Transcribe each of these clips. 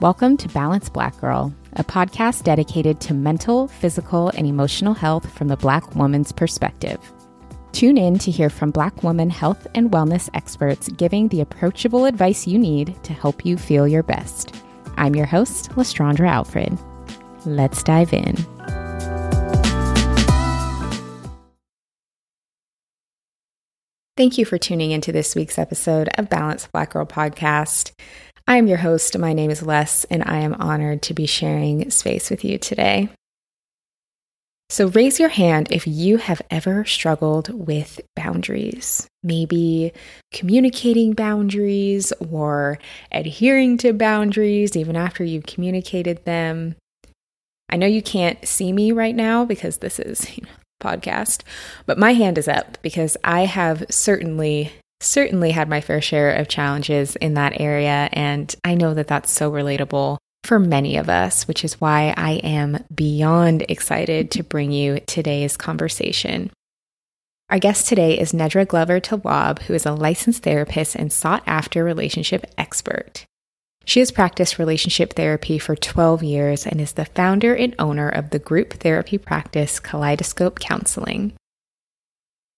Welcome to Balance Black Girl, a podcast dedicated to mental, physical, and emotional health from the Black woman's perspective. Tune in to hear from Black woman health and wellness experts giving the approachable advice you need to help you feel your best. I'm your host, Lestraundra Alfred. Let's dive in. Thank you for tuning into this week's episode of Balance Black Girl Podcast. I am your host. My name is Les, and I am honored to be sharing space with you today. So, raise your hand if you have ever struggled with boundaries, maybe communicating boundaries or adhering to boundaries even after you've communicated them. I know you can't see me right now because this is podcast, but my hand is up because I have certainly certainly had my fair share of challenges in that area. And I know that that's so relatable for many of us, which is why I am beyond excited to bring you today's conversation. Our guest today is Nedra Glover Tawwab, who is a licensed therapist and sought after relationship expert. She has practiced relationship therapy for 12 years and is the founder and owner of the group therapy practice Kaleidoscope Counseling.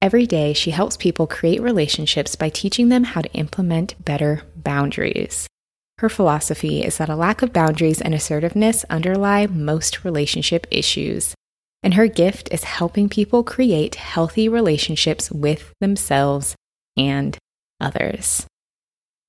Every day, she helps people create relationships by teaching them how to implement better boundaries. Her philosophy is that a lack of boundaries and assertiveness underlie most relationship issues, and her gift is helping people create healthy relationships with themselves and others.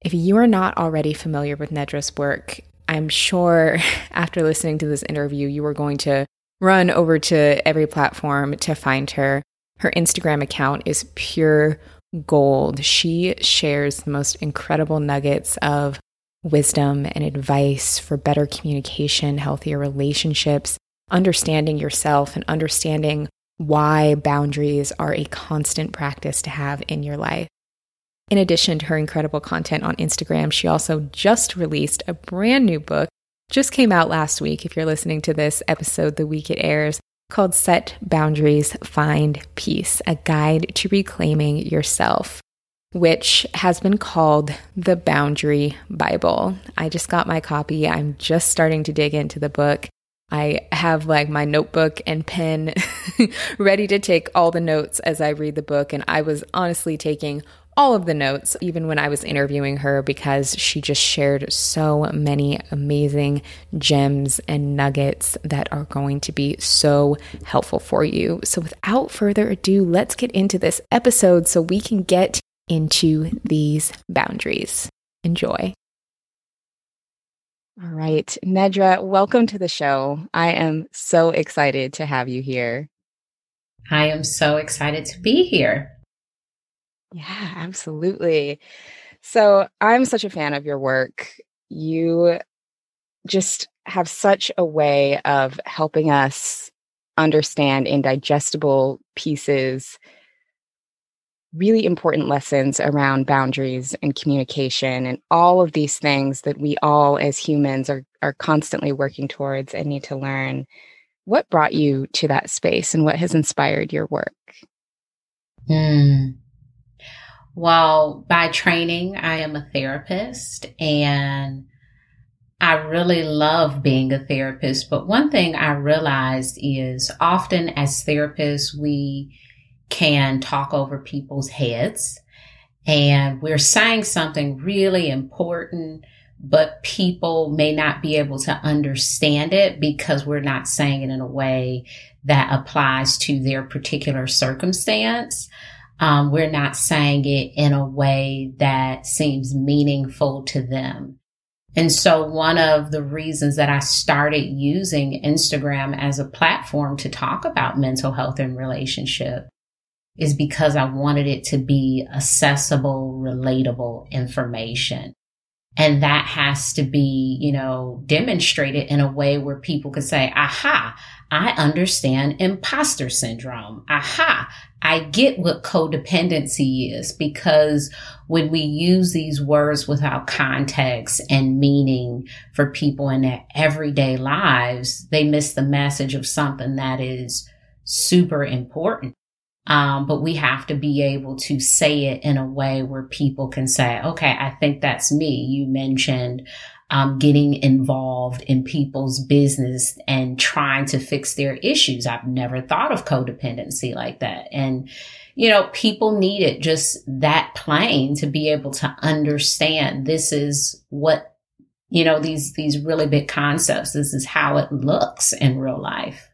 If you are not already familiar with Nedra's work, I'm sure after listening to this interview, you are going to run over to every platform to find her. Her Instagram account is pure gold. She shares the most incredible nuggets of wisdom and advice for better communication, healthier relationships, understanding yourself, and understanding why boundaries are a constant practice to have in your life. In addition to her incredible content on Instagram, she also just released a brand new book, just came out last week. If you're listening to this episode the week it airs, called Set Boundaries, Find Peace, a guide to reclaiming yourself, which has been called the Boundary Bible. I just got my copy. I'm just starting to dig into the book. I have like my notebook and pen ready to take all the notes as I read the book. And I was honestly taking all of the notes, even when I was interviewing her, because she just shared so many amazing gems and nuggets that are going to be so helpful for you. So, without further ado, let's get into this episode so we can get into these boundaries. Enjoy. All right, Nedra, welcome to the show. I am so excited to have you here. I am so excited to be here. Yeah, absolutely. So I'm such a fan of your work. You just have such a way of helping us understand in digestible pieces really important lessons around boundaries and communication and all of these things that we all as humans are are constantly working towards and need to learn. What brought you to that space and what has inspired your work? Hmm. Well, by training, I am a therapist and I really love being a therapist. But one thing I realized is often as therapists, we can talk over people's heads and we're saying something really important, but people may not be able to understand it because we're not saying it in a way that applies to their particular circumstance. Um, we're not saying it in a way that seems meaningful to them. And so one of the reasons that I started using Instagram as a platform to talk about mental health and relationship is because I wanted it to be accessible, relatable information. And that has to be, you know, demonstrated in a way where people could say, aha, I understand imposter syndrome. Aha, I get what codependency is because when we use these words without context and meaning for people in their everyday lives, they miss the message of something that is super important. Um, but we have to be able to say it in a way where people can say, okay, I think that's me. You mentioned um, getting involved in people's business and trying to fix their issues. I've never thought of codependency like that. And, you know, people need it just that plain to be able to understand this is what, you know, these, these really big concepts. This is how it looks in real life.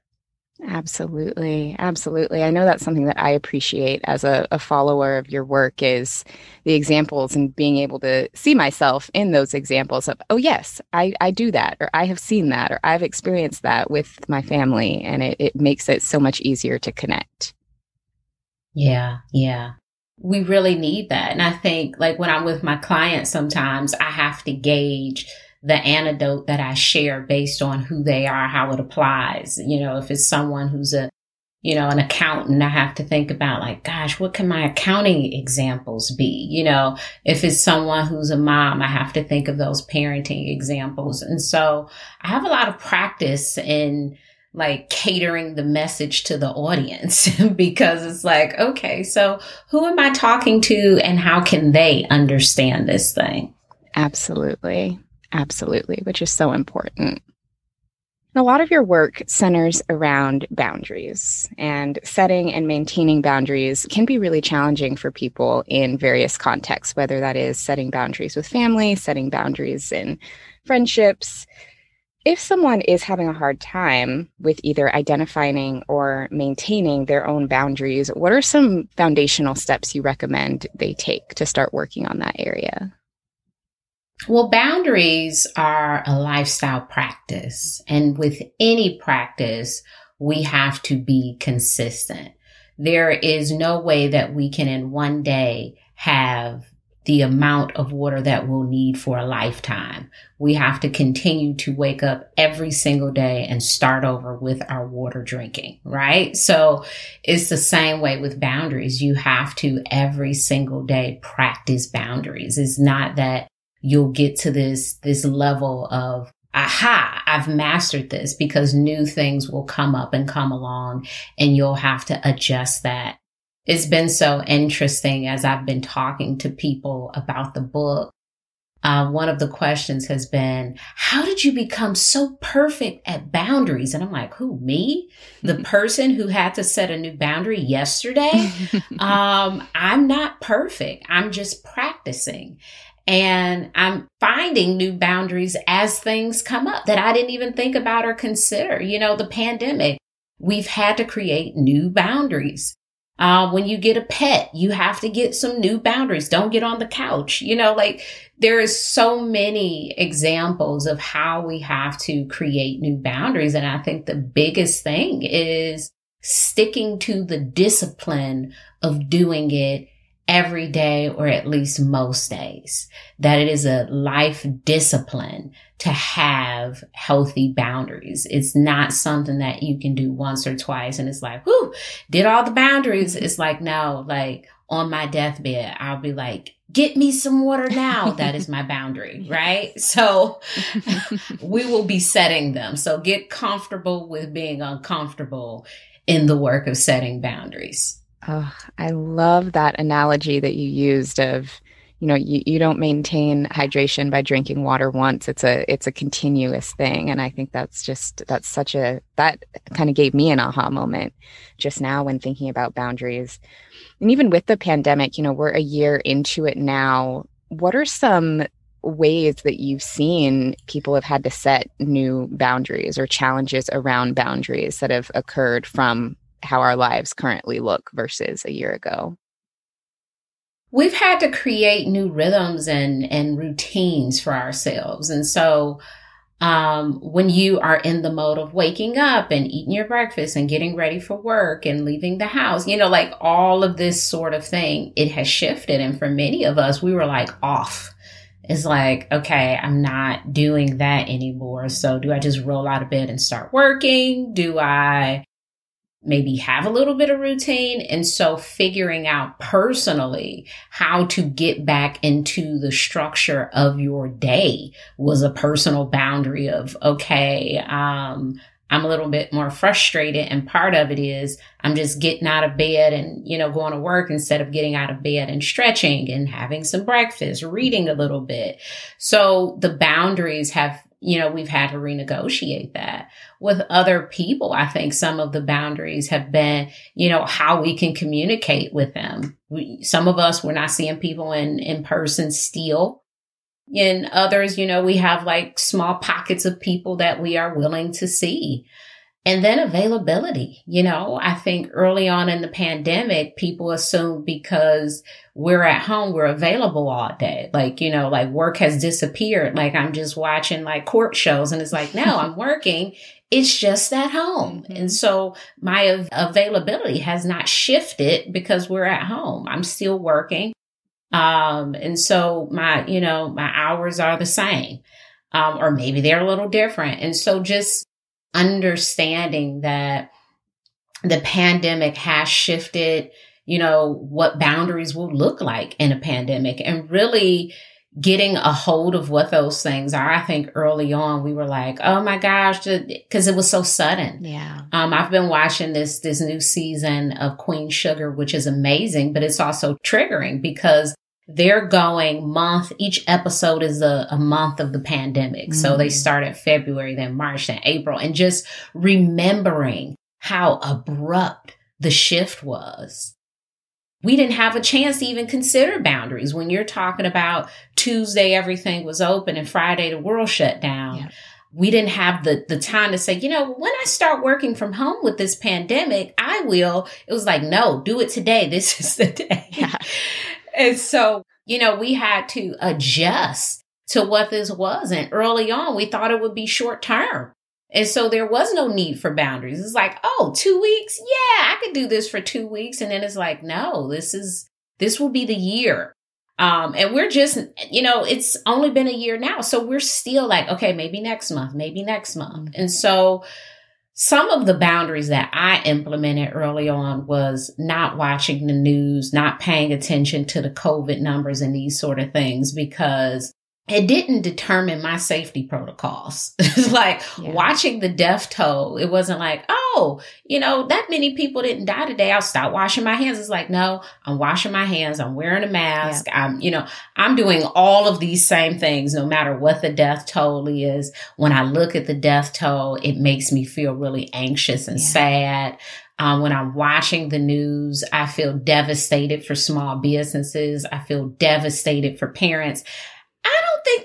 Absolutely. Absolutely. I know that's something that I appreciate as a, a, follower of your work is the examples and being able to see myself in those examples of, oh, yes, I, I do that, or I have seen that, or I've experienced that with my family. And it, it makes it so much easier to connect. Yeah. Yeah. We really need that. And I think like when I'm with my clients, sometimes I have to gauge the antidote that I share based on who they are, how it applies. You know, if it's someone who's a, you know, an accountant, I have to think about like, gosh, what can my accounting examples be? You know, if it's someone who's a mom, I have to think of those parenting examples. And so I have a lot of practice in like catering the message to the audience because it's like, okay, so who am I talking to and how can they understand this thing? Absolutely. Absolutely, which is so important. A lot of your work centers around boundaries, and setting and maintaining boundaries can be really challenging for people in various contexts, whether that is setting boundaries with family, setting boundaries in friendships. If someone is having a hard time with either identifying or maintaining their own boundaries, what are some foundational steps you recommend they take to start working on that area? Well, boundaries are a lifestyle practice. And with any practice, we have to be consistent. There is no way that we can in one day have the amount of water that we'll need for a lifetime. We have to continue to wake up every single day and start over with our water drinking, right? So it's the same way with boundaries. You have to every single day practice boundaries. It's not that you'll get to this, this level of, aha, I've mastered this because new things will come up and come along and you'll have to adjust that. It's been so interesting as I've been talking to people about the book. Uh, one of the questions has been, how did you become so perfect at boundaries? And I'm like, who, me? The person who had to set a new boundary yesterday? um, I'm not perfect. I'm just practicing. And I'm finding new boundaries as things come up that I didn't even think about or consider. You know, the pandemic, we've had to create new boundaries. Uh, when you get a pet, you have to get some new boundaries. Don't get on the couch. You know, like there is so many examples of how we have to create new boundaries. And I think the biggest thing is sticking to the discipline of doing it every day or at least most days, that it is a life discipline to have healthy boundaries. It's not something that you can do once or twice and it's like, whoo, did all the boundaries. It's like, no, like on my deathbed, I'll be like, get me some water now. That is my boundary, right? So we will be setting them. So get comfortable with being uncomfortable in the work of setting boundaries. Oh, I love that analogy that you used of, you know, you, you don't maintain hydration by drinking water once. It's a it's a continuous thing. And I think that's just that's such a that kind of gave me an aha moment just now when thinking about boundaries. And even with the pandemic, you know, we're a year into it now. What are some ways that you've seen people have had to set new boundaries or challenges around boundaries that have occurred from how our lives currently look versus a year ago? We've had to create new rhythms and, and routines for ourselves. And so, um, when you are in the mode of waking up and eating your breakfast and getting ready for work and leaving the house, you know, like all of this sort of thing, it has shifted. And for many of us, we were like off. It's like, okay, I'm not doing that anymore. So do I just roll out of bed and start working? Do I maybe have a little bit of routine. And so figuring out personally how to get back into the structure of your day was a personal boundary of, okay, um, I'm a little bit more frustrated. And part of it is I'm just getting out of bed and, you know, going to work instead of getting out of bed and stretching and having some breakfast, reading a little bit. So the boundaries have, you know, we've had to renegotiate that with other people. I think some of the boundaries have been, you know, how we can communicate with them. We, some of us, we're not seeing people in, in person still in others, you know, we have like small pockets of people that we are willing to see. And then availability, you know, I think early on in the pandemic, people assumed because we're at home, we're available all day. Like, you know, like work has disappeared. Like I'm just watching like court shows and it's like, no, I'm working. It's just at home. Mm-hmm. And so my av- availability has not shifted because we're at home. I'm still working. Um, and so my, you know, my hours are the same. Um, or maybe they're a little different. And so just understanding that the pandemic has shifted, you know, what boundaries will look like in a pandemic and really getting a hold of what those things are. I think early on we were like, oh my gosh, because it was so sudden. Yeah. Um, I've been watching this this new season of Queen Sugar, which is amazing, but it's also triggering because they're going month each episode is a, a month of the pandemic. Mm-hmm. So they mm. start at February, then March, then April, and just remembering how abrupt the shift was we didn't have a chance to even consider boundaries when you're talking about Tuesday, everything was open and Friday, the world shut down. Yeah. We didn't have the, the time to say, you know, when I start working from home with this pandemic, I will. It was like, no, do it today. This is the day. Yeah. And so, you know, we had to adjust to what this was. And early on, we thought it would be short term. And so there was no need for boundaries. It's like, oh, two weeks? Yeah, I could do this for two weeks. And then it's like, no, this is, this will be the year. Um, and we're just, you know, it's only been a year now. So we're still like, okay, maybe next month, maybe next month. Mm-hmm. And so some of the boundaries that I implemented early on was not watching the news, not paying attention to the COVID numbers and these sort of things because it didn't determine my safety protocols. it's like yeah. watching the death toll. It wasn't like, oh, you know, that many people didn't die today. I'll stop washing my hands. It's like, no, I'm washing my hands. I'm wearing a mask. Yeah. I'm, you know, I'm doing all of these same things no matter what the death toll is. When I look at the death toll, it makes me feel really anxious and yeah. sad. Um, when I'm watching the news, I feel devastated for small businesses. I feel devastated for parents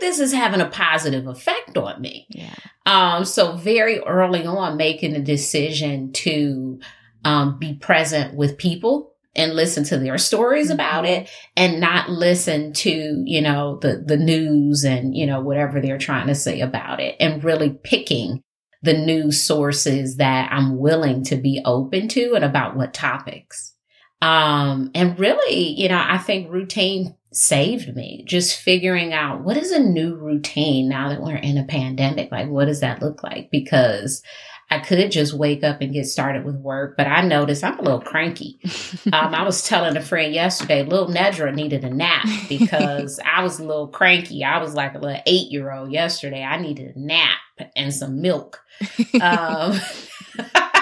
this is having a positive effect on me. Yeah. Um, so very early on, making the decision to um, be present with people and listen to their stories mm-hmm. about it and not listen to, you know, the, the news and, you know, whatever they're trying to say about it and really picking the news sources that I'm willing to be open to and about what topics. Um, and really, you know, I think routine saved me just figuring out what is a new routine now that we're in a pandemic like what does that look like because I could just wake up and get started with work, but I noticed I'm a little cranky. Um, I was telling a friend yesterday, little Nedra needed a nap because I was a little cranky. I was like a little eight year old yesterday. I needed a nap and some milk. Um,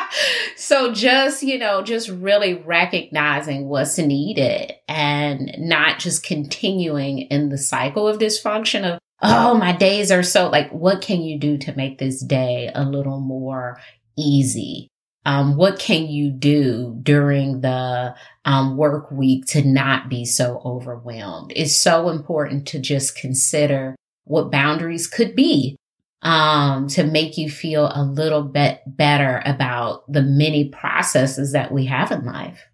so just, you know, just really recognizing what's needed and not just continuing in the cycle of dysfunction of, oh, my days are so like, what can you do to make this day a little more easy? Um, what can you do during the um, work week to not be so overwhelmed? It's so important to just consider what boundaries could be um, to make you feel a little bit better about the many processes that we have in life.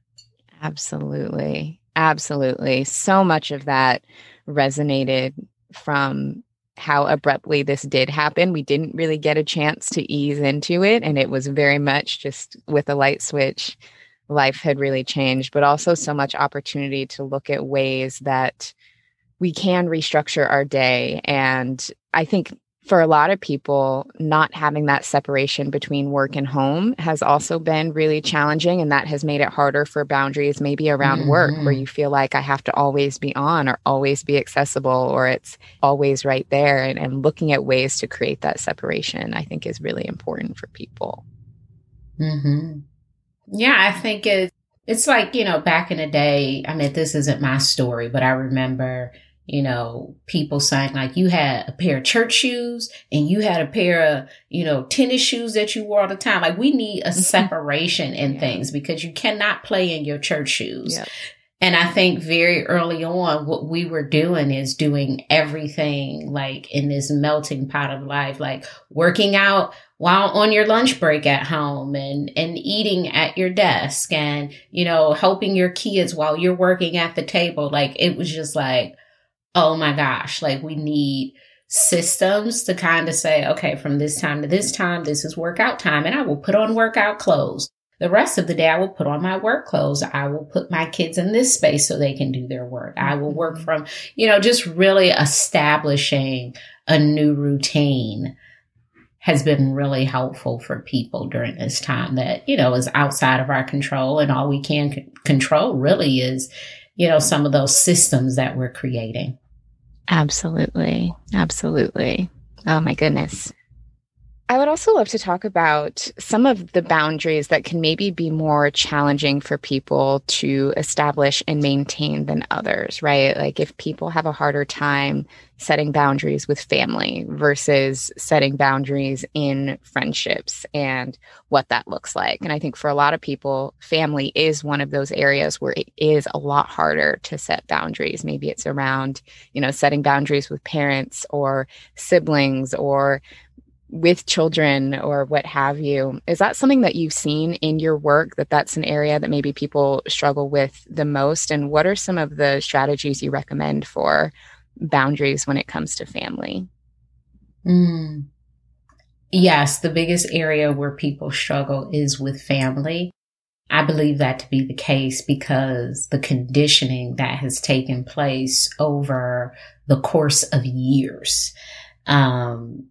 Absolutely. Absolutely. So much of that resonated from how abruptly this did happen. We didn't really get a chance to ease into it. And it was very much just with a light switch, life had really changed, but also so much opportunity to look at ways that we can restructure our day. And I think for a lot of people, not having that separation between work and home has also been really challenging. And that has made it harder for boundaries, maybe around mm-hmm. work, where mm-hmm. you feel like I have to always be on or always be accessible or it's always right there. And, and looking at ways to create that separation, I think, is really important for people. Mm-hmm. Yeah, I think it, it's like, you know, back in the day, I mean, this isn't my story, but I remember you know, people saying like you had a pair of church shoes and you had a pair of, you know, tennis shoes that you wore all the time. Like we need a mm-hmm. separation in yeah. things because you cannot play in your church shoes. And I think very early on, what we were doing is doing everything like in this melting pot of life, like working out while on your lunch break at home and, and eating at your desk and, you know, helping your kids while you're working at the table. Like it was just like, oh my gosh, like we need systems to kind of say, okay, from this time to this time, this is workout time, and I will put on workout clothes. The rest of the day, I will put on my work clothes. I will put my kids in this space so they can do their work. I will work mm-hmm. from, you know, just really establishing a new routine has been really helpful for people during this time that, you know, is outside of our control. And all we can c- control really is, you know, some of those systems that we're creating. Absolutely. Absolutely. Oh my goodness. I would also love to talk about some of the boundaries that can maybe be more challenging for people to establish and maintain than others, right? Like if people have a harder time setting boundaries with family versus setting boundaries in friendships and what that looks like. And I think for a lot of people, family is one of those areas where it is a lot harder to set boundaries. Maybe it's around, you know, setting boundaries with parents or siblings or with children or what have you is that something that you've seen in your work that that's an area that maybe people struggle with the most and what are some of the strategies you recommend for boundaries when it comes to family mm. yes the biggest area where people struggle is with family I believe that to be the case because the conditioning that has taken place over the course of years. Um,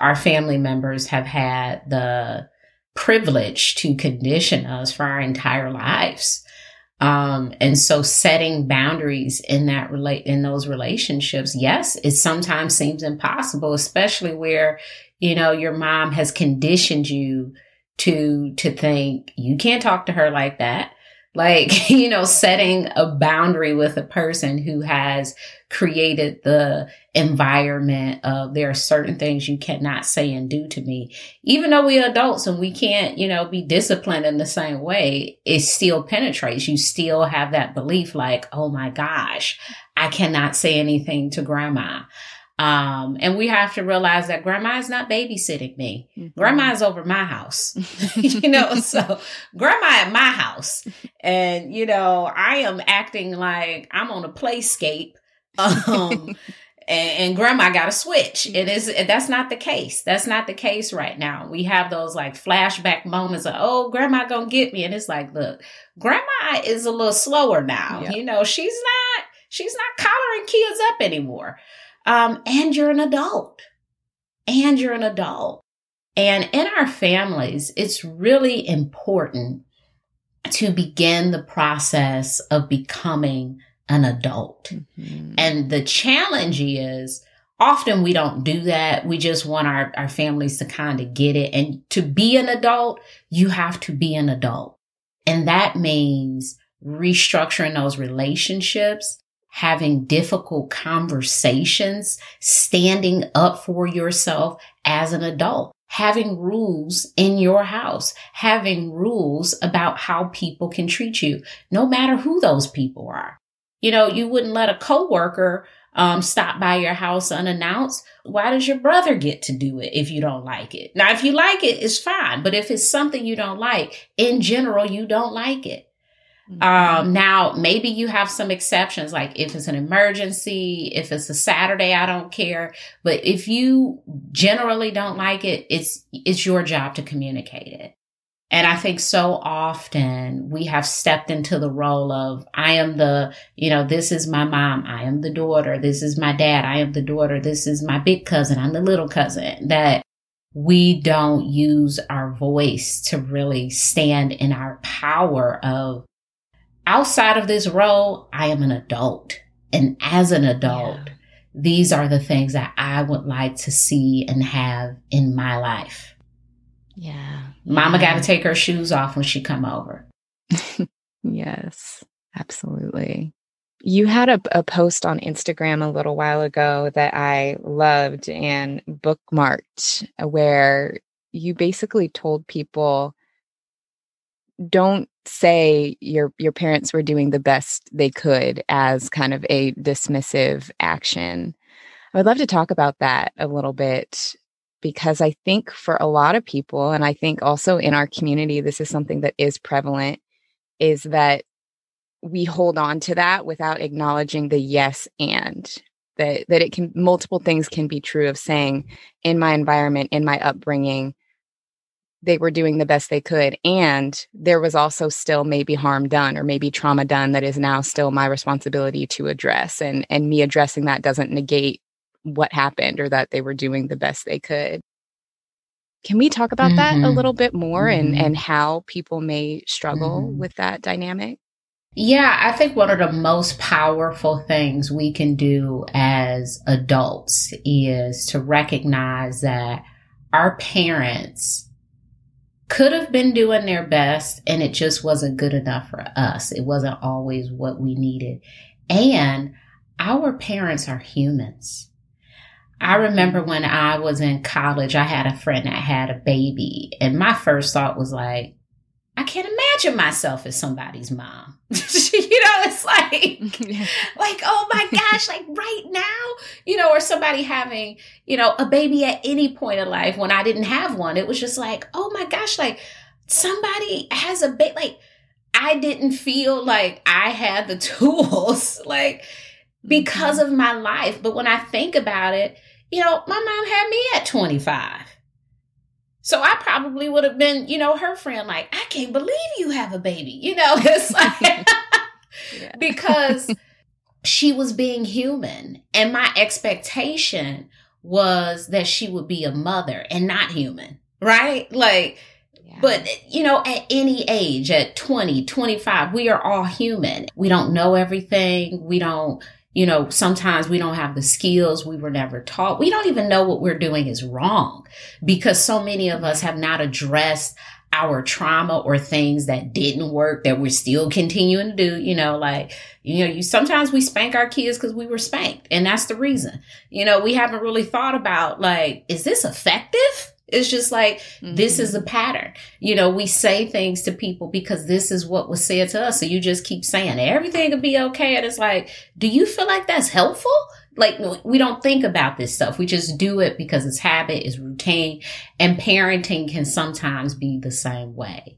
our family members have had the privilege to condition us for our entire lives. Um, and so setting boundaries in that relate in those relationships, yes, it sometimes seems impossible, especially where, you know, your mom has conditioned you to, to think you can't talk to her like that. Like, you know, setting a boundary with a person who has created the environment of there are certain things you cannot say and do to me. Even though we're adults and we can't, you know, be disciplined in the same way, it still penetrates. You still have that belief like, oh my gosh, I cannot say anything to grandma. Um, and we have to realize that grandma is not babysitting me. Mm-hmm. Grandma is over my house, you know, so grandma at my house. And, you know, I am acting like I'm on a playscape um, and, and, grandma got a switch. It is that's not the case. That's not the case right now. We have those like flashback moments of oh, grandma gonna get me, and it's like, look, grandma is a little slower now. Yep. You know, she's not she's not collaring kids up anymore. Um, and you're an adult, and you're an adult. And in our families, it's really important to begin the process of becoming an adult. Mm-hmm. And the challenge is often we don't do that. We just want our, our families to kind of get it. And to be an adult, you have to be an adult. And that means restructuring those relationships, having difficult conversations, standing up for yourself as an adult, having rules in your house, having rules about how people can treat you, no matter who those people are. You know, you wouldn't let a coworker um, stop by your house unannounced. Why does your brother get to do it if you don't like it? Now, if you like it, it's fine. But if it's something you don't like, in general, you don't like it. Um, now maybe you have some exceptions, like if it's an emergency, if it's a Saturday, I don't care. But if you generally don't like it, it's, it's your job to communicate it. And I think so often we have stepped into the role of, I am the, you know, this is my mom. I am the daughter. This is my dad. I am the daughter. This is my big cousin. I'm the little cousin that we don't use our voice to really stand in our power of outside of this role, I am an adult. And as an adult, yeah. these are the things that I would like to see and have in my life. Yeah. Mama yeah. got to take her shoes off when she come over. yes, absolutely. You had a, a post on Instagram a little while ago that I loved and bookmarked uh, where you basically told people don't say your your parents were doing the best they could as kind of a dismissive action. I would love to talk about that a little bit because I think for a lot of people, and I think also in our community, this is something that is prevalent, is that we hold on to that without acknowledging the yes and that that it can multiple things can be true of saying in my environment in my upbringing they were doing the best they could and there was also still maybe harm done or maybe trauma done that is now still my responsibility to address and and me addressing that doesn't negate what happened or that they were doing the best they could can we talk about mm-hmm. that a mm-hmm. little bit more mm-hmm. and and how people may struggle mm-hmm. with that dynamic yeah, I think one of the most powerful things we can do as adults is to recognize that our parents could have been doing their best and it just wasn't good enough for us. It wasn't always what we needed. And our parents are humans. I remember when I was in college, I had a friend that had a baby, and my first thought was like, I can't imagine myself as somebody's mom. you know, it's like, like, oh my gosh, like right now, you know, or somebody having, you know, a baby at any point in life when I didn't have one. It was just like, oh my gosh, like somebody has a baby. Like I didn't feel like I had the tools, like because mm-hmm. of my life. But when I think about it, you know, my mom had me at 25. So I probably would have been, you know, her friend, like, I can't believe you have a baby. You know, it's like, because she was being human. And my expectation was that she would be a mother and not human, right? Like, yeah. but, you know, at any age, at 20, 25, we are all human. We don't know everything. We don't, you know, sometimes we don't have the skills we were never taught. We don't even know what we're doing is wrong because so many of us have not addressed our trauma or things that didn't work that we're still continuing to do, you know, like, you know, you sometimes we spank our kids because we were spanked and that's the reason. You know, we haven't really thought about like, is this effective? It's just like, mm-hmm. this is mm-hmm. a pattern. You know, we say things to people because this is what was said to us. So you just keep saying everything will be okay. And it's like, do you feel like that's helpful? Like we don't think about this stuff. We just do it because it's habit, it's routine and parenting can sometimes be the same way.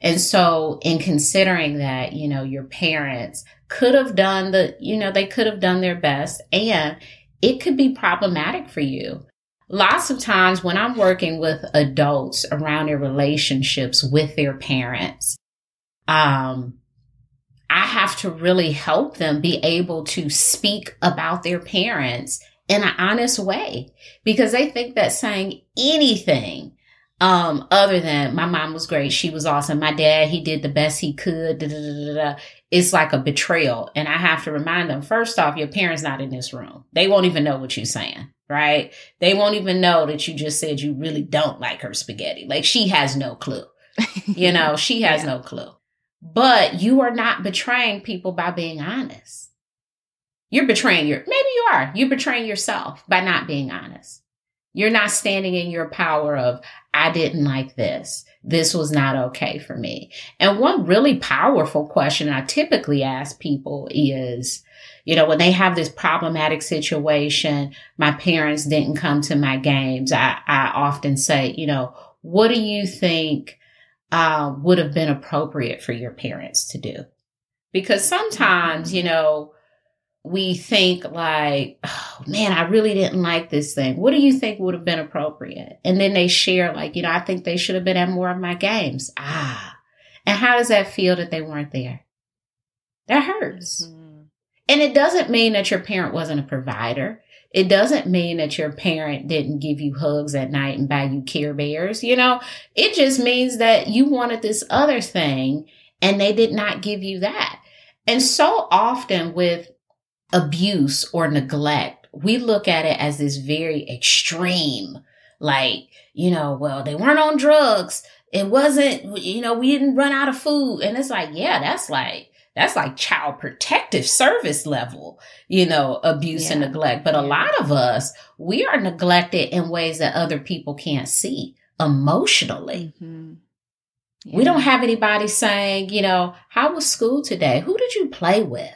And so in considering that, you know, your parents could have done the, you know, they could have done their best and it could be problematic for you lots of times when I'm working with adults around their relationships with their parents, um, I have to really help them be able to speak about their parents in an honest way because they think that saying anything um, other than my mom was great, she was awesome. My dad, he did the best he could. Da, da, da, it's like a betrayal, and I have to remind them first off, your parents not in this room. They won't even know what you're saying right? They won't even know that you just said you really don't like her spaghetti. Like she has no clue. You know, she has yeah. no clue. But you are not betraying people by being honest. You're betraying your, maybe you are. You're betraying yourself by not being honest. You're not standing in your power of, I didn't like this. This was not okay for me. And one really powerful question I typically ask people is, you know, when they have this problematic situation, my parents didn't come to my games. I, I often say, you know, what do you think uh, would have been appropriate for your parents to do? Because sometimes, you know, we think like, oh man, I really didn't like this thing. What do you think would have been appropriate? And then they share like, you know, I think they should have been at more of my games. Ah. And how does that feel that they weren't there? That hurts. Mm-hmm. And it doesn't mean that your parent wasn't a provider. It doesn't mean that your parent didn't give you hugs at night and buy you Care Bears. You know, it just means that you wanted this other thing and they did not give you that. And so often with abuse or neglect, we look at it as this very extreme, like, you know, well, they weren't on drugs. It wasn't, you know, we didn't run out of food. And it's like, yeah, that's like, that's like child protective service level, you know, abuse yeah. and neglect. But a lot of us, we are neglected in ways that other people can't see emotionally. Mm-hmm. Yeah. We don't have anybody saying, you know, how was school today? Who did you play with?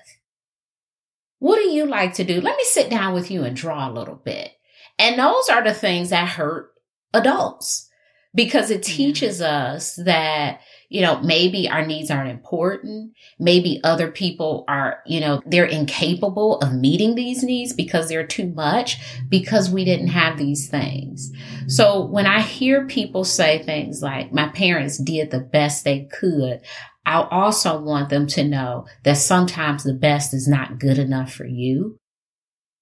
What do you like to do? Let me sit down with you and draw a little bit. And those are the things that hurt adults because it teaches us that you know, maybe our needs aren't important. Maybe other people are, you know, they're incapable of meeting these needs because they're too much because we didn't have these things. So when I hear people say things like, my parents did the best they could, I also want them to know that sometimes the best is not good enough for you.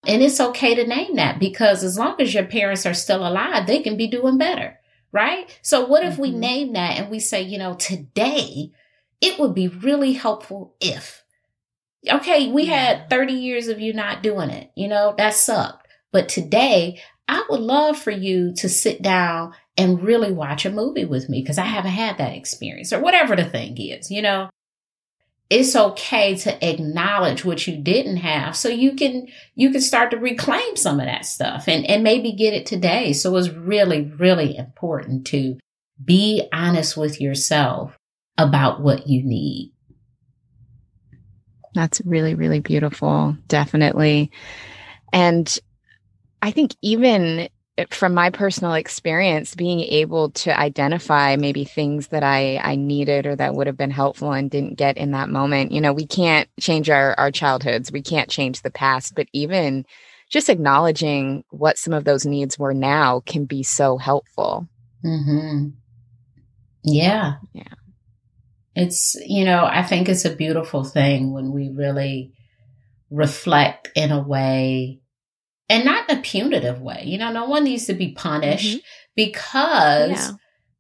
And it's okay to name that because as long as your parents are still alive, they can be doing better right? So what if mm-hmm. we name that and we say, you know, today it would be really helpful if, okay, we had 30 years of you not doing it, you know, that sucked. But today I would love for you to sit down and really watch a movie with me because I haven't had that experience or whatever the thing is, you know? It's okay to acknowledge what you didn't have so you can you can start to reclaim some of that stuff and and maybe get it today. So it's really really important to be honest with yourself about what you need. That's really really beautiful. Definitely. And i think even from my personal experience, being able to identify maybe things that I, I needed or that would have been helpful and didn't get in that moment. You know, we can't change our, our childhoods, we can't change the past, but even just acknowledging what some of those needs were now can be so helpful. Mm-hmm. Yeah. Yeah. It's, you know, I think it's a beautiful thing when we really reflect in a way and not in a punitive way. You know, no one needs to be punished mm-hmm. because yeah.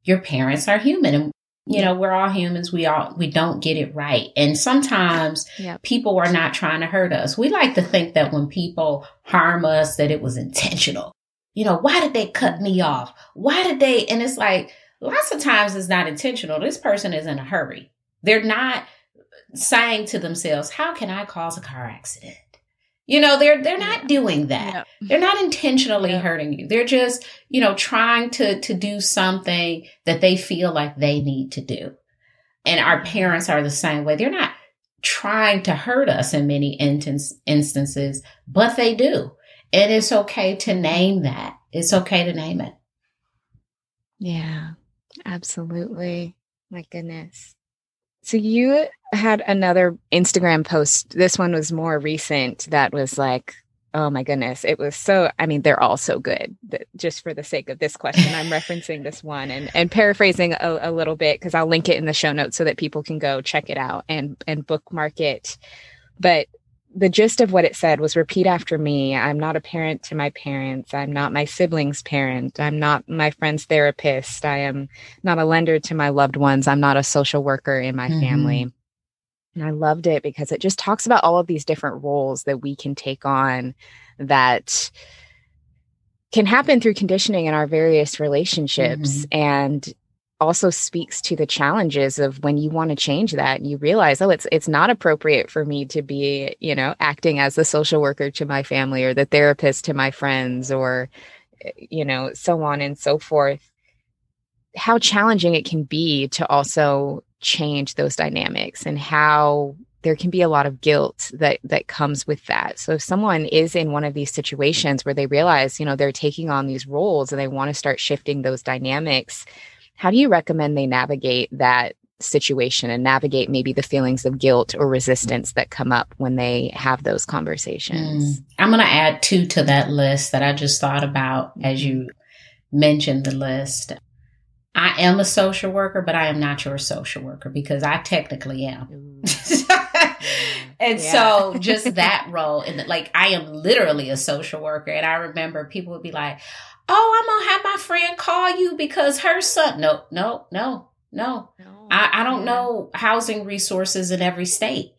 your parents are human and you know, we're all humans. We all, we don't get it right. And sometimes yep. people are not trying to hurt us. We like to think that when people harm us, that it was intentional. You know, why did they cut me off? Why did they? And it's like, lots of times it's not intentional. This person is in a hurry. They're not saying to themselves, how can I cause a car accident? You know, they're they're not doing that. Yep. They're not intentionally yep. hurting you. They're just, you know, trying to to do something that they feel like they need to do. And our parents are the same way. They're not trying to hurt us in many instance, instances, but they do. And it's okay to name that. It's okay to name it. Yeah, absolutely. My goodness. So you had another Instagram post. This one was more recent that was like, oh my goodness, it was so I mean, they're all so good. Just for the sake of this question, I'm referencing this one and and paraphrasing a, a little bit because I'll link it in the show notes so that people can go check it out and and bookmark it. But the gist of what it said was repeat after me. I'm not a parent to my parents. I'm not my siblings' parent. I'm not my friend's therapist. I am not a lender to my loved ones. I'm not a social worker in my mm-hmm. family. And I loved it because it just talks about all of these different roles that we can take on that can happen through conditioning in our various relationships. Mm-hmm. And also speaks to the challenges of when you want to change that you realize oh it's it's not appropriate for me to be you know acting as the social worker to my family or the therapist to my friends or eh, you know so on and so forth how challenging it can be to also change those dynamics and how there can be a lot of guilt that that comes with that. So if someone is in one of these situations where they realize, you know, they're taking on these roles and they want to start shifting those dynamics, how do you recommend they navigate that situation and navigate maybe the feelings of guilt or resistance that come up when they have those conversations. Mm. I'm going to add two to that list that I just thought about as you mentioned the list. I am a social worker, but I am not your social worker because I technically am. and yeah. so just that role and like I am literally a social worker. And I remember people would be like, Oh, I'm gonna have my friend call you because her son no, no, no, no. no I, I don't yeah. know housing resources in every state.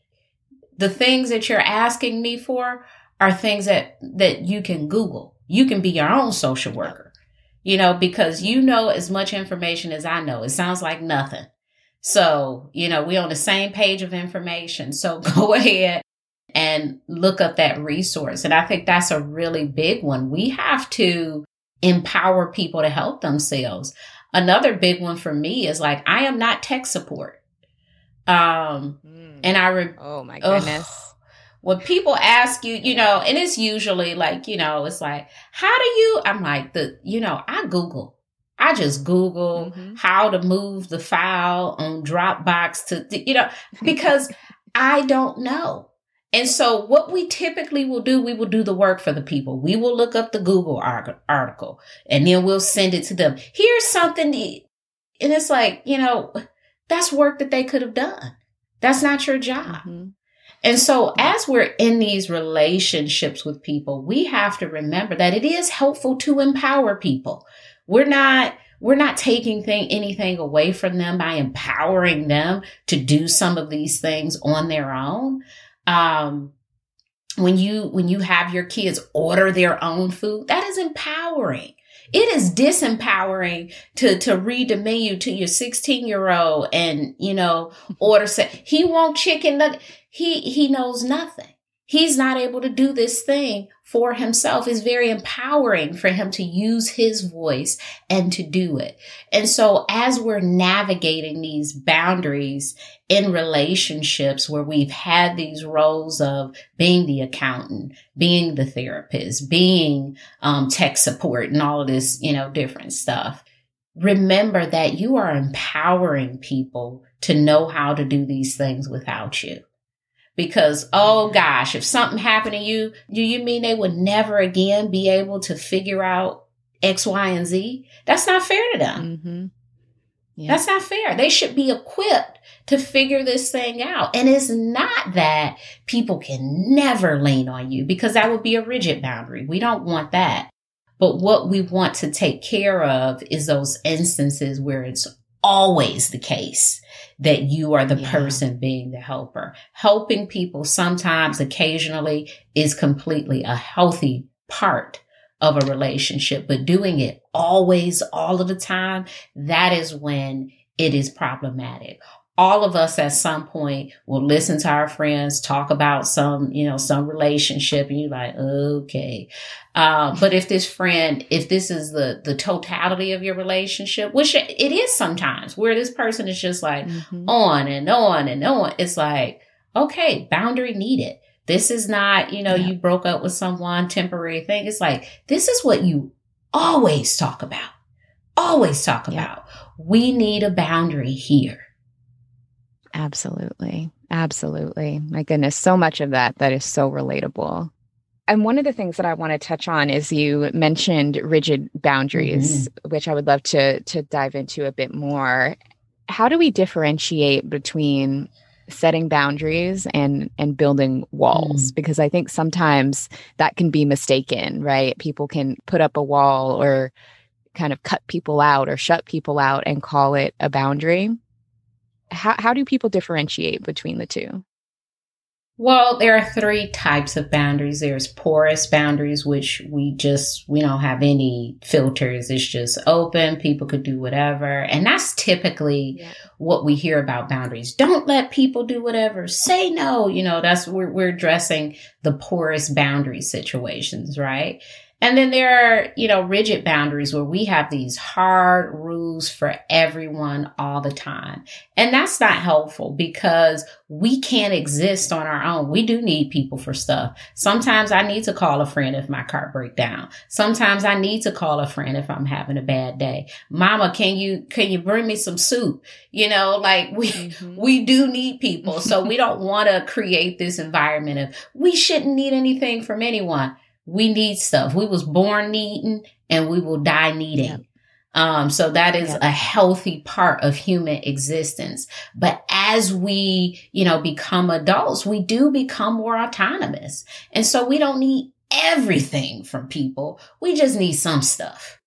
The things that you're asking me for are things that that you can Google. You can be your own social worker you know, because you know as much information as I know. It sounds like nothing. So, you know, we're on the same page of information. So go ahead and look up that resource. And I think that's a really big one. We have to empower people to help themselves. Another big one for me is like, I am not tech support. Um, mm. and I, re- oh my goodness. Ugh, when people ask you, you know, and it's usually like, you know, it's like, how do you, I'm like, the, you know, I Google. I just Google mm-hmm. how to move the file on Dropbox to, you know, because I don't know. And so what we typically will do, we will do the work for the people. We will look up the Google article and then we'll send it to them. Here's something. that, and it's like, you know, that's work that they could have done. That's not your job. Mm-hmm. And so as we're in these relationships with people, we have to remember that it is helpful to empower people. We're not we're not taking thing, anything away from them by empowering them to do some of these things on their own. Um, when you when you have your kids order their own food, that is empowering. It is disempowering to to read the menu to your 16 year old and you know order say he want chicken nugget he he knows nothing. He's not able to do this thing for himself. It's very empowering for him to use his voice and to do it. And so as we're navigating these boundaries in relationships where we've had these roles of being the accountant, being the therapist, being um, tech support and all of this, you know, different stuff, remember that you are empowering people to know how to do these things without you because oh gosh if something happened to you do you mean they would never again be able to figure out x y and z? That's not fair to them. Mm-hmm. yeah. that's not fair. They should be equipped to figure this thing out. And it's not that people can never lean on you because that would be a rigid boundary. We don't want that. But what we want to take care of is those instances where it's always the case that you are the yeah. person being the helper. Helping people sometimes, occasionally is completely a healthy part of a relationship, but doing it always, all of the time, that is when it is problematic all of us at some point will listen to our friends talk about some, you know, some relationship and you're like, okay. Uh, but if this friend, if this is the, the totality of your relationship, which it is sometimes where this person is just like mm-hmm. on and on and on, it's like, okay, boundary needed. This is not, you know, yeah. you broke up with someone, temporary thing. It's like, this is what you always talk about. Always talk yeah. about. We need a boundary here. Absolutely. Absolutely. My goodness, so much of that that is so relatable. And one of the things that I want to touch on is you mentioned rigid boundaries, mm-hmm. which I would love to to dive into a bit more. How do we differentiate between setting boundaries and and building walls mm. because i think sometimes that can be mistaken right people can put up a wall or kind of cut people out or shut people out and call it a boundary how, how do people differentiate between the two? Well, there are three types of boundaries. There's porous boundaries, which we just, we don't have any filters. It's just open. People could do whatever. And that's typically yeah. what we hear about boundaries. Don't let people do whatever. Say no. You know, that's, we're, we're addressing the porous boundary situations, right? And then there are, you know, rigid boundaries where we have these hard rules for everyone all the time. And that's not helpful because we can't exist on our own. We do need people for stuff. Sometimes I need to call a friend if my car breaks down. Sometimes I need to call a friend if I'm having a bad day. Mama, can you, can you bring me some soup? You know, like we, mm-hmm. we do need people. So we don't want to create this environment of we shouldn't need anything from anyone we need stuff. We was born needing and we will die needing. Yep. Um, so that is yep. a healthy part of human existence. But as we, you know, become adults, we do become more autonomous. And so we don't need everything from people. We just need some stuff.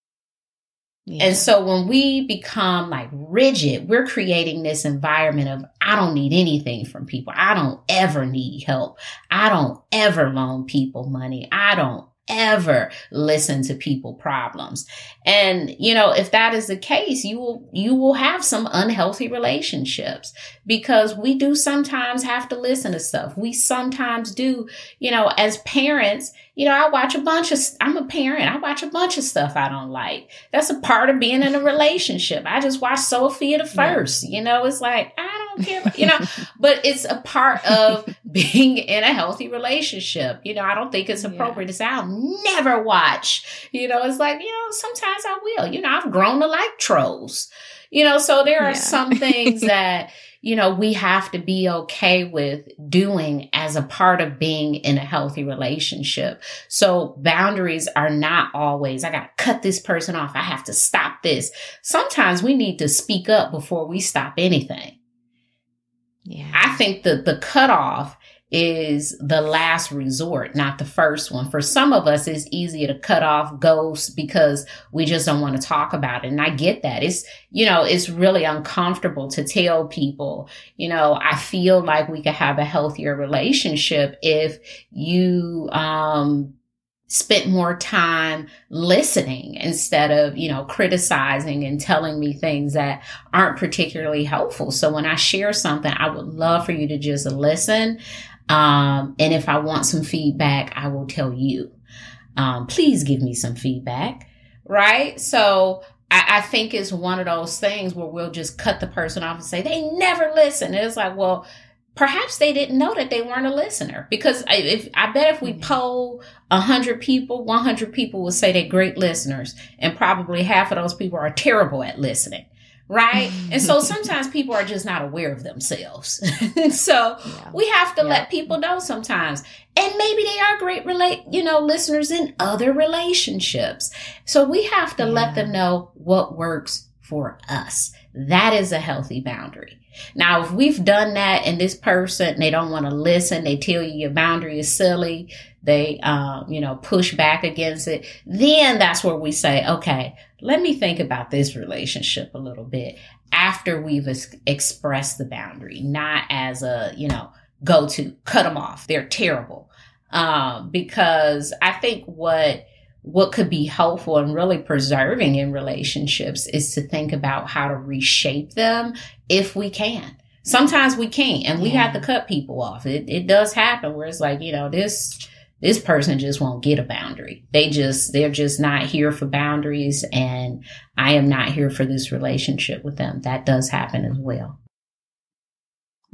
Yeah. And so when we become like rigid, we're creating this environment of, I don't need anything from people. I don't ever need help. I don't ever loan people money. I don't ever listen to people problems. And, you know, if that is the case, you will, you will have some unhealthy relationships because we do sometimes have to listen to stuff. We sometimes do, you know, as parents, you know, I watch a bunch of, I'm a parent. I watch a bunch of stuff I don't like. That's a part of being in a relationship. I just watched Sofia the First, yeah. you know, it's like, I don't care, you know, but it's a part of being in a healthy relationship. You know, I don't think it's appropriate yeah. to say, I'll never watch, you know, it's like, you know, sometimes I will, you know, I've grown to like trolls, you know, so there are yeah. some things that, you know, we have to be okay with doing as a part of being in a healthy relationship. So boundaries are not always, I got to cut this person off. I have to stop this. Sometimes we need to speak up before we stop anything. Yeah. I think that the cutoff is the last resort, not the first one. For some of us, it's easier to cut off ghosts because we just don't want to talk about it. And I get that. It's, you know, it's really uncomfortable to tell people, you know, I feel like we could have a healthier relationship if you, um, spent more time listening instead of, you know, criticizing and telling me things that aren't particularly helpful. So when I share something, I would love for you to just listen. Um, and if I want some feedback, I will tell you. Um, please give me some feedback, right? So I, I, think it's one of those things where we'll just cut the person off and say, they never listen. And it's like, well, perhaps they didn't know that they weren't a listener because if I bet if we mm-hmm. poll a hundred people, 100 people will say they're great listeners and probably half of those people are terrible at listening right? and so sometimes people are just not aware of themselves. so yeah. we have to yeah. let people know sometimes. And maybe they are great relate, you know, listeners in other relationships. So we have to yeah. let them know what works for us. That is a healthy boundary. Now, if we've done that and this person, they don't want to listen, they tell you your boundary is silly, they, um, you know, push back against it, then that's where we say, okay, let me think about this relationship a little bit after we've ex- expressed the boundary, not as a, you know, go to cut them off. They're terrible. Um, because I think what, what could be helpful and really preserving in relationships is to think about how to reshape them if we can. Sometimes we can't and we yeah. have to cut people off. It, it does happen where it's like, you know, this, this person just won't get a boundary. They just, they're just not here for boundaries and I am not here for this relationship with them. That does happen as well.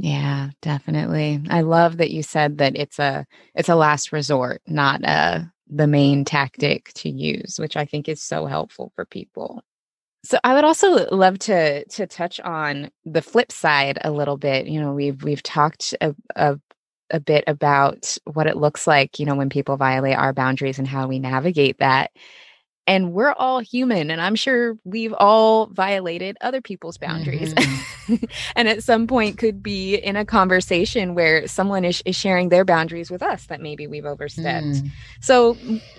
Yeah, definitely. I love that you said that it's a it's a last resort, not a the main tactic to use, which I think is so helpful for people. So I would also love to to touch on the flip side a little bit. You know, we've we've talked a, a, a bit about what it looks like, you know, when people violate our boundaries and how we navigate that. And we're all human and i'm sure we've all violated other people's boundaries. Mm-hmm. and at some point could be in a conversation where someone is, is sharing their boundaries with us that maybe we've overstepped. Mm. so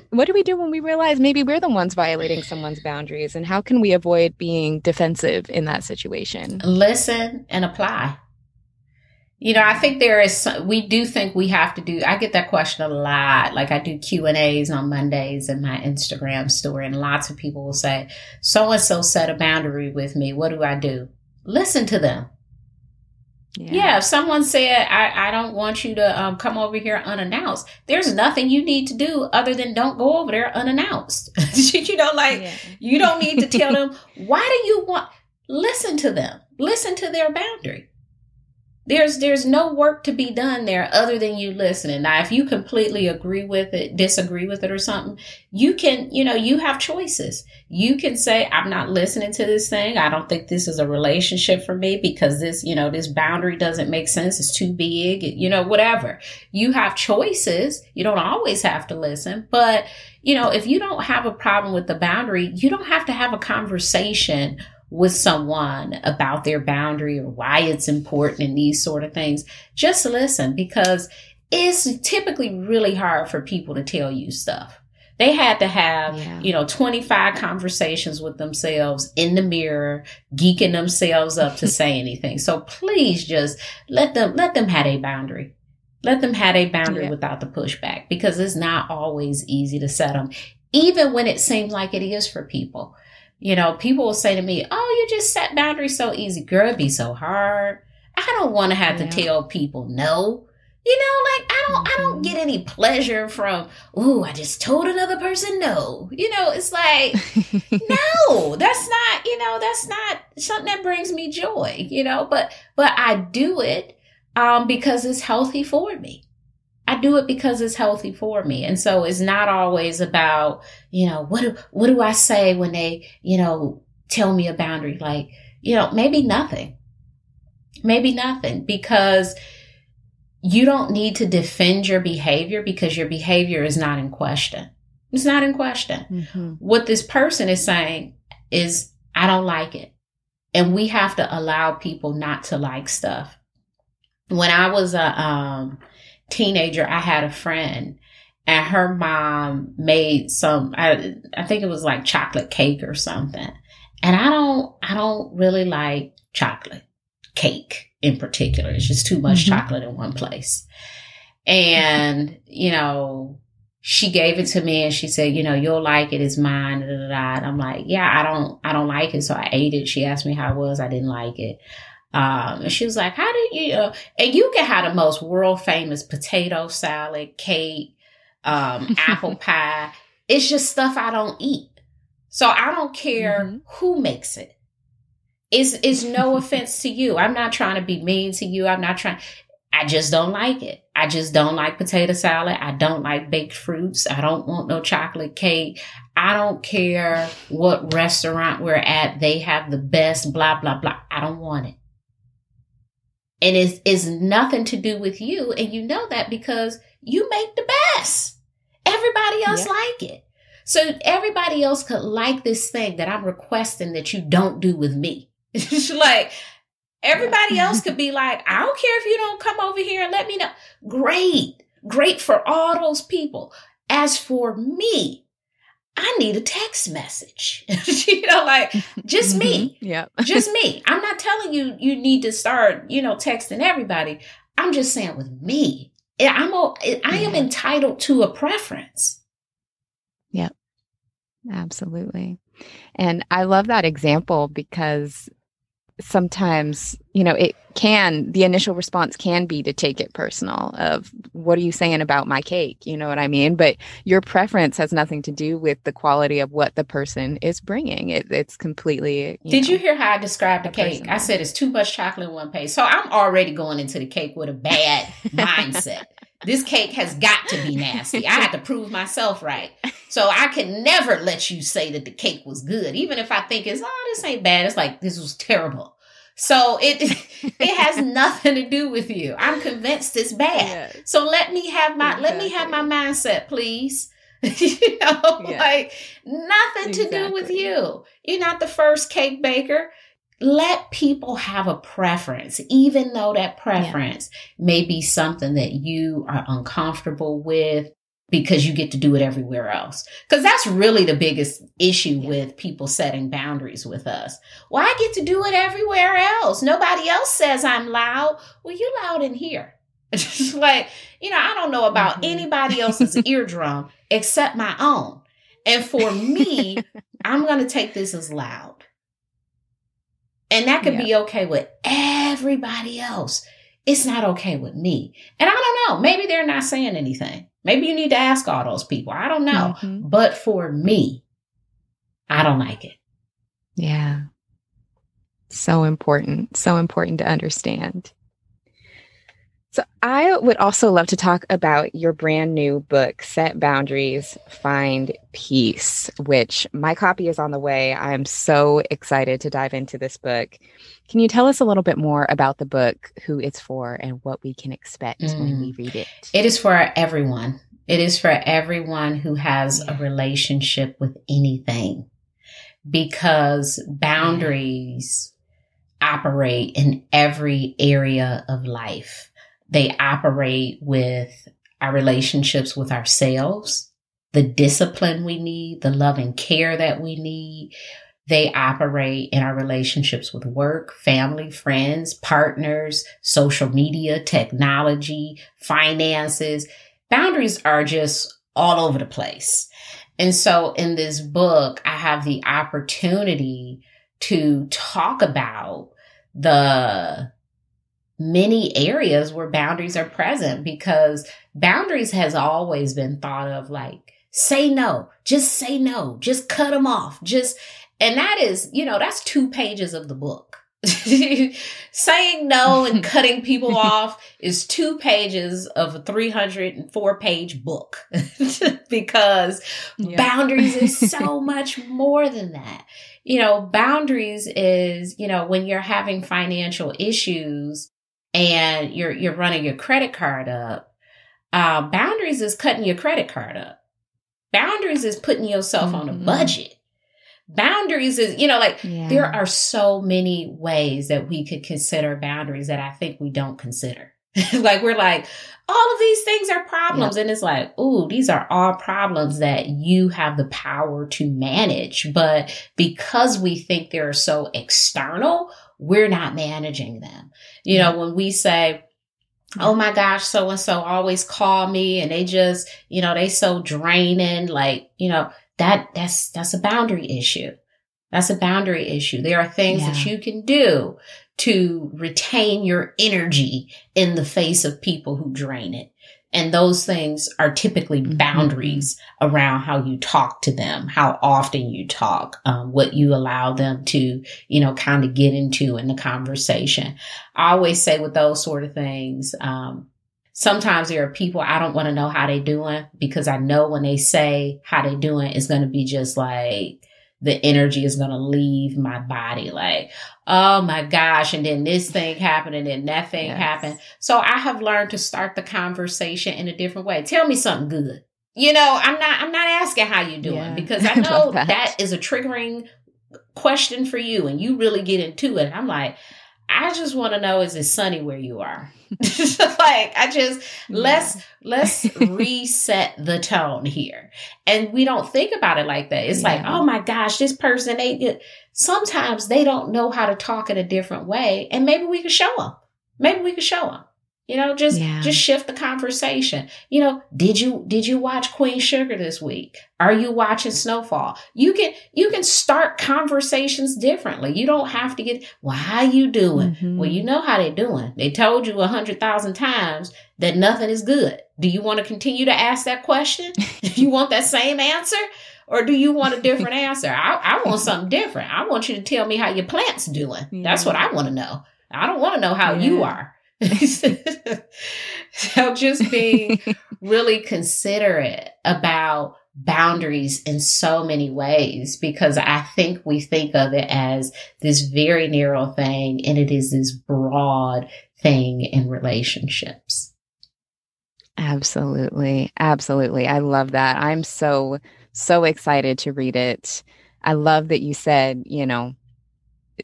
what do we do when we realize maybe we're the ones violating someone's boundaries and how can we avoid being defensive in that situation? Listen and apply you know, I think there is, we do think we have to do, I get that question a lot. Like I do Q and A's on Mondays in my Instagram story and lots of people will say, so and so set a boundary with me. What do I do? Listen to them. Yeah. yeah. if someone said, I, I don't want you to um, come over here unannounced, there's nothing you need to do other than don't go over there unannounced. you know, like yeah. you don't need to tell them, why do you want, listen to them, listen to their boundary there's there's no work to be done there other than you listening. Now if you completely agree with it disagree with it or something you can you know you have choices. You can say i'm not listening to this thing. I don't think this is a relationship for me because this you know this boundary doesn't make sense. It's too big you know whatever. You have choices. You don't always have to listen. But you know if you don't have a problem with the boundary you don't have to have a conversation with someone about their boundary or why it's important and these sort of things, just listen because it's typically really hard for people to tell you stuff. They had to have, yeah. you know, 25 conversations with themselves in the mirror, geeking themselves up to say anything. So please just let them, let them have a boundary. Let them have a boundary yeah. without the pushback because it's not always easy to set them, even when it seems like it is for people. You know, people will say to me, Oh, you just set boundaries so easy. Girl, it'd be so hard. I don't want to have yeah. to tell people no. You know, like I don't, mm-hmm. I don't mm-hmm. get any pleasure from, ooh, I just told another person no. You know, it's like, no, that's not, you know, that's not something that brings me joy, you know, but, but I do it, um, because it's healthy for me. I do it because it's healthy for me. And so it's not always about, you know, what do, what do I say when they, you know, tell me a boundary? Like, you know, maybe nothing. Maybe nothing because you don't need to defend your behavior because your behavior is not in question. It's not in question. Mm-hmm. What this person is saying is, I don't like it. And we have to allow people not to like stuff. When I was a, um, teenager, I had a friend and her mom made some, I, I think it was like chocolate cake or something. And I don't, I don't really like chocolate cake in particular. It's just too much mm-hmm. chocolate in one place. And, you know, she gave it to me and she said, you know, you'll like it. It's mine. Da, da, da. And I'm like, yeah, I don't, I don't like it. So I ate it. She asked me how it was. I didn't like it. Um, and she was like, how did you, uh, and you can have the most world famous potato salad, cake, um, apple pie. It's just stuff I don't eat. So I don't care mm-hmm. who makes it. It's, it's no offense to you. I'm not trying to be mean to you. I'm not trying, I just don't like it. I just don't like potato salad. I don't like baked fruits. I don't want no chocolate cake. I don't care what restaurant we're at. They have the best blah, blah, blah. I don't want it and it's, it's nothing to do with you. And you know that because you make the best. Everybody else yeah. like it. So everybody else could like this thing that I'm requesting that you don't do with me. Like everybody else could be like, I don't care if you don't come over here and let me know. Great. Great for all those people. As for me, I need a text message. you know, like just me. Mm-hmm. Yeah. just me. I'm not telling you you need to start, you know, texting everybody. I'm just saying with me. I'm a, I am entitled to a preference. Yep. Absolutely. And I love that example because sometimes you know it can the initial response can be to take it personal of what are you saying about my cake? You know what i mean? But your preference has nothing to do with the quality of what the person is bringing. It, it's completely you did know, you hear how i described the cake? Personal. i said it's too much chocolate in one piece so i'm already going into the cake with a bad mindset this cake has got to be nasty. I had to prove myself right. So I can never let you say that the cake was good. Even if I think it's, oh, this ain't bad. It's like, this was terrible. So it it has nothing to do with you. I'm convinced it's bad. So let me have my exactly. let me have my mindset, please. you know, yeah. like nothing exactly. to do with you. You're not the first cake baker. Let people have a preference, even though that preference yeah. may be something that you are uncomfortable with because you get to do it everywhere else. Because that's really the biggest issue yeah. with people setting boundaries with us. Well, I get to do it everywhere else. Nobody else says I'm loud. Well, you loud in here. Like, you know, I don't know about mm-hmm. anybody else's eardrum except my own. And for me, I'm going to take this as loud. And that could yeah. be okay with everybody else. It's not okay with me. And I don't know. Maybe they're not saying anything. Maybe you need to ask all those people. I don't know. Mm-hmm. But for me, I don't like it. Yeah. So important. So important to understand. So, I would also love to talk about your brand new book, Set Boundaries, Find Peace, which my copy is on the way. I'm so excited to dive into this book. Can you tell us a little bit more about the book, who it's for, and what we can expect mm. when we mm. read it? It is for everyone. It is for everyone who has a relationship with anything because boundaries operate in every area of life they operate with our relationships with ourselves, the discipline we need, the love and care that we need. They operate in our relationships with work, family, friends, partners, social media, technology, finances. Boundaries are just all over the place. And so in this book, I have the opportunity to talk about the many areas where boundaries are present because boundaries has always been thought of like say no just say no just cut them off just and that is you know that's two pages of the book. Saying no and cutting people off is two pages of a 304 page book because boundaries is so much more than that. You know boundaries is you know when you're having financial issues and you're you're running your credit card up, uh, boundaries is cutting your credit card up. Boundaries is putting yourself mm-hmm. on a mm-hmm. budget. Boundaries is, you know, like yeah. there are so many ways that we could consider boundaries that I think we don't consider. like we're like, all of these things are problems. Yep. And it's like, ooh, these are all problems that you have the power to manage. But because we think they're so external, we're not managing them. You know, when we say, oh my gosh, so and so always call me and they just, you know, they so draining, like, you know, that that's that's a boundary issue. That's a boundary issue. There are things yeah. that you can do to retain your energy in the face of people who drain it. And those things are typically mm-hmm. boundaries mm-hmm. around how you talk to them, how often you talk, um, what you allow them to, you know, kind of get into in the conversation. I always say with those sort of things, um, sometimes there are people I don't want to know how they doing because I know when they say how they doing, it's going to be just like, the energy is going to leave my body like oh my gosh and then this thing happened and then that thing yes. happened so i have learned to start the conversation in a different way tell me something good you know i'm not i'm not asking how you doing yeah. because i know that. that is a triggering question for you and you really get into it i'm like I just want to know is it sunny where you are? like I just let's let's reset the tone here. And we don't think about it like that. It's yeah. like, oh my gosh, this person they sometimes they don't know how to talk in a different way and maybe we could show them. Maybe we could show them. You know, just yeah. just shift the conversation. You know, did you did you watch Queen Sugar this week? Are you watching Snowfall? You can you can start conversations differently. You don't have to get well, how you doing? Mm-hmm. Well, you know how they're doing. They told you a hundred thousand times that nothing is good. Do you want to continue to ask that question? Do you want that same answer? Or do you want a different answer? I, I want something different. I want you to tell me how your plant's doing. Yeah. That's what I want to know. I don't want to know how yeah. you are. so just being really considerate about boundaries in so many ways because I think we think of it as this very narrow thing and it is this broad thing in relationships. Absolutely. Absolutely. I love that. I'm so, so excited to read it. I love that you said, you know,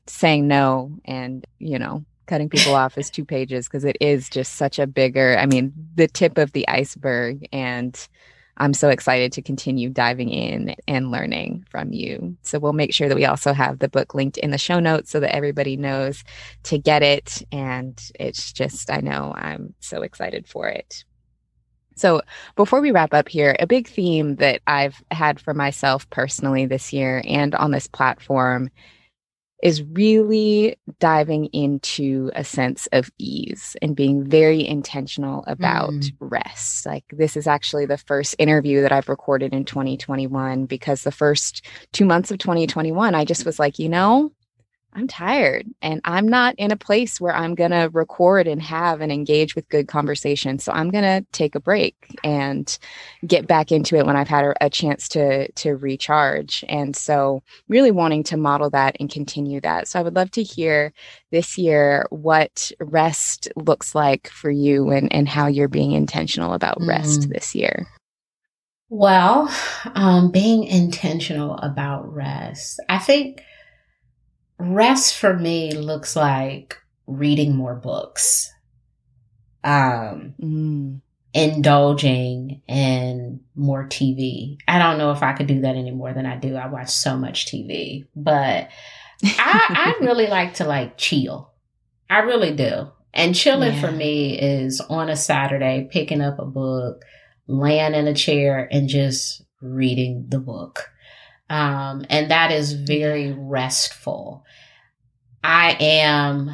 saying no and, you know, cutting people off is two pages because it is just such a bigger, I mean, the tip of the iceberg. And I'm so excited to continue diving in and learning from you. So we'll make sure that we also have the book linked in the show notes so that everybody knows to get it. And it's just, I know I'm so excited for it. So, before we wrap up here, a big theme that I've had for myself personally this year and on this platform is really diving into a sense of ease and being very intentional about mm. rest. Like, this is actually the first interview that I've recorded in 2021 because the first two months of 2021, I just was like, you know, I'm tired and I'm not in a place where I'm going to record and have and engage with good conversation. So I'm going to take a break and get back into it when I've had a, a, chance to to recharge. And so really wanting to model that and continue that. So I would love to hear this year what rest looks like for you and and how you're being intentional about rest mm. this year. Well, um, being intentional about rest. I think rest for me looks like reading more books, um, mm. indulging in more TV. I don't know if I could do that any more than I do. I watch so much TV, but I, I really like to like chill. I really do. And chilling yeah. for me is on a Saturday, picking up a book, laying in a chair and just reading the book. Um, and that is very restful. I am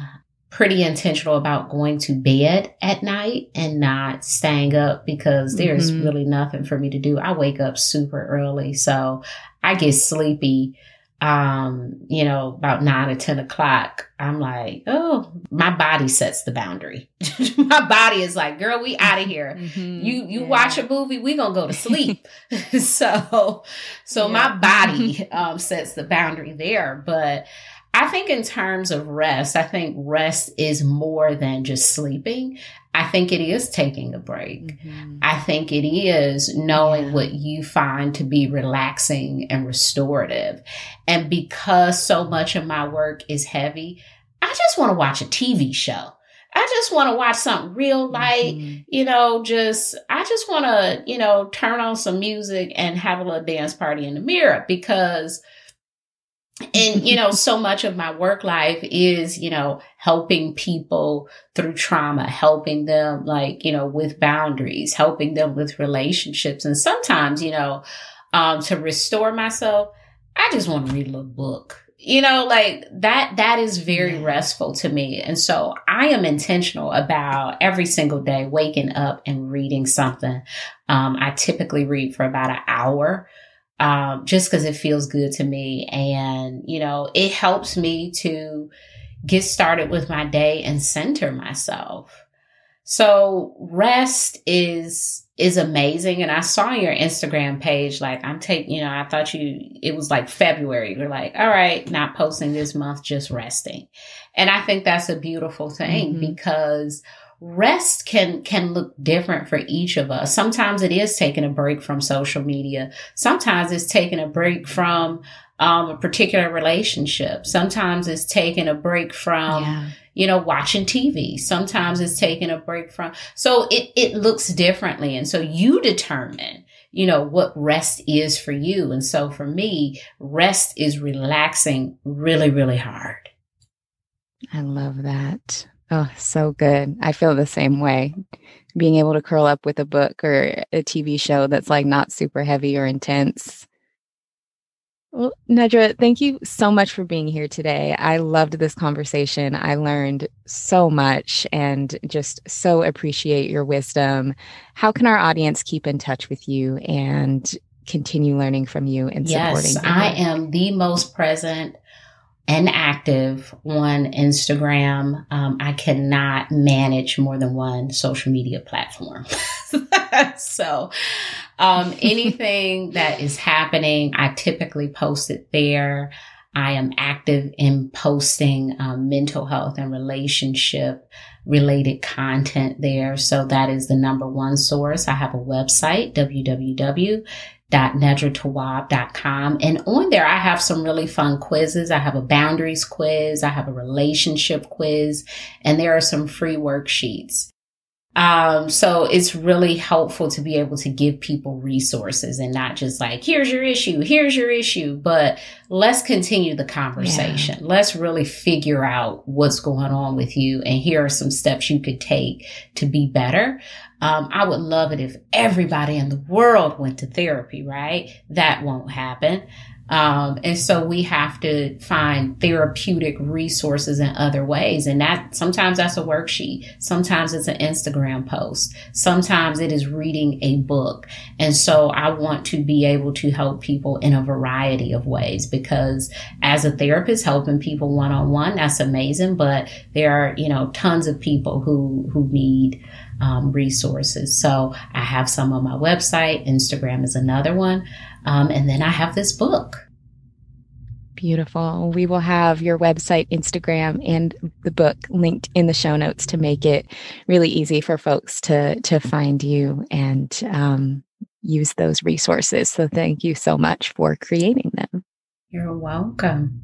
pretty intentional about going to bed at night and not staying up because there's mm-hmm. really nothing for me to do. I wake up super early. So I get sleepy um, you know, about nine or 10 o'clock, I'm like, oh, my body sets the boundary. my body is like, girl, we out of here. Mm-hmm. You, you yeah. watch a movie, we gonna go to sleep. so, so yeah. my body, um, sets the boundary there. But I think in terms of rest, I think rest is more than just sleeping. I think it is taking a break. Mm-hmm. I think it is knowing yeah. what you find to be relaxing and restorative. And because so much of my work is heavy, I just want to watch a TV show. I just want to watch something real light, mm-hmm. you know, just, I just want to, you know, turn on some music and have a little dance party in the mirror because and you know so much of my work life is you know helping people through trauma helping them like you know with boundaries helping them with relationships. And sometimes you know um to restore myself i just want to read a little book. You know like that that is very restful to me. And so i am intentional about every single day waking up and reading something. Um, i typically read for about an hour um, just because it feels good to me. And, you know, it helps me to get started with my day and center myself. So rest is, is amazing. And I saw your Instagram page, like I'm taking, you know, I thought you, it was like February. You're like, all right, not posting this month, just resting. And I think that's a beautiful thing mm-hmm. because rest can can look different for each of us. Sometimes it is taking a break from social media. Sometimes it's taking a break from um, a particular relationship. Sometimes it's taking a break from yeah. you know watching TV. Sometimes it's taking a break from. So it it looks differently, and so you determine you know what rest is for you. And so for me, rest is relaxing really really hard. I love that. Oh, so good. I feel the same way. Being able to curl up with a book or a TV show that's like not super heavy or intense. Well, Nedra, thank you so much for being here today. I loved this conversation. I learned so much and just so appreciate your wisdom. How can our audience keep in touch with you and continue learning from you and supporting yes, you? I am the most present and active on Instagram. Um, I cannot manage more than one social media platform. so, um, anything that is happening, I typically post it there. I am active in posting um, mental health and relationship related content there. So that is the number one source. I have a website, www www.nedratawwab.com. And on there, I have some really fun quizzes. I have a boundaries quiz. I have a relationship quiz and there are some free worksheets. Um, so it's really helpful to be able to give people resources and not just like, here's your issue, here's your issue, but let's continue the conversation. Yeah. Let's really figure out what's going on with you. And here are some steps you could take to be better. Um, I would love it if everybody in the world went to therapy, right? That won't happen. Um, and so we have to find therapeutic resources in other ways. And that sometimes that's a worksheet. Sometimes it's an Instagram post. Sometimes it is reading a book. And so I want to be able to help people in a variety of ways because as a therapist helping people one on one, that's amazing. But there are, you know, tons of people who, who need, um, resources. So I have some on my website. Instagram is another one. Um, and then I have this book. Beautiful. We will have your website, Instagram, and the book linked in the show notes to make it really easy for folks to to find you and um, use those resources. So thank you so much for creating them. You're welcome.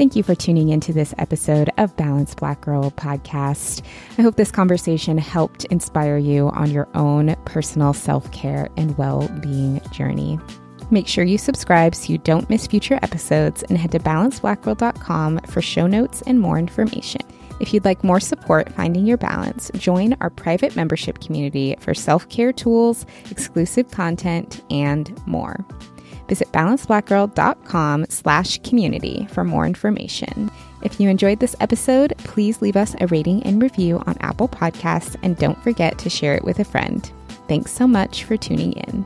Thank you for tuning into this episode of Balanced Black Girl podcast. I hope this conversation helped inspire you on your own personal self care and well being journey. Make sure you subscribe so you don't miss future episodes and head to balancedblackgirl.com for show notes and more information. If you'd like more support finding your balance, join our private membership community for self care tools, exclusive content, and more. Visit balancedblackgirl.com slash community for more information. If you enjoyed this episode, please leave us a rating and review on Apple Podcasts and don't forget to share it with a friend. Thanks so much for tuning in.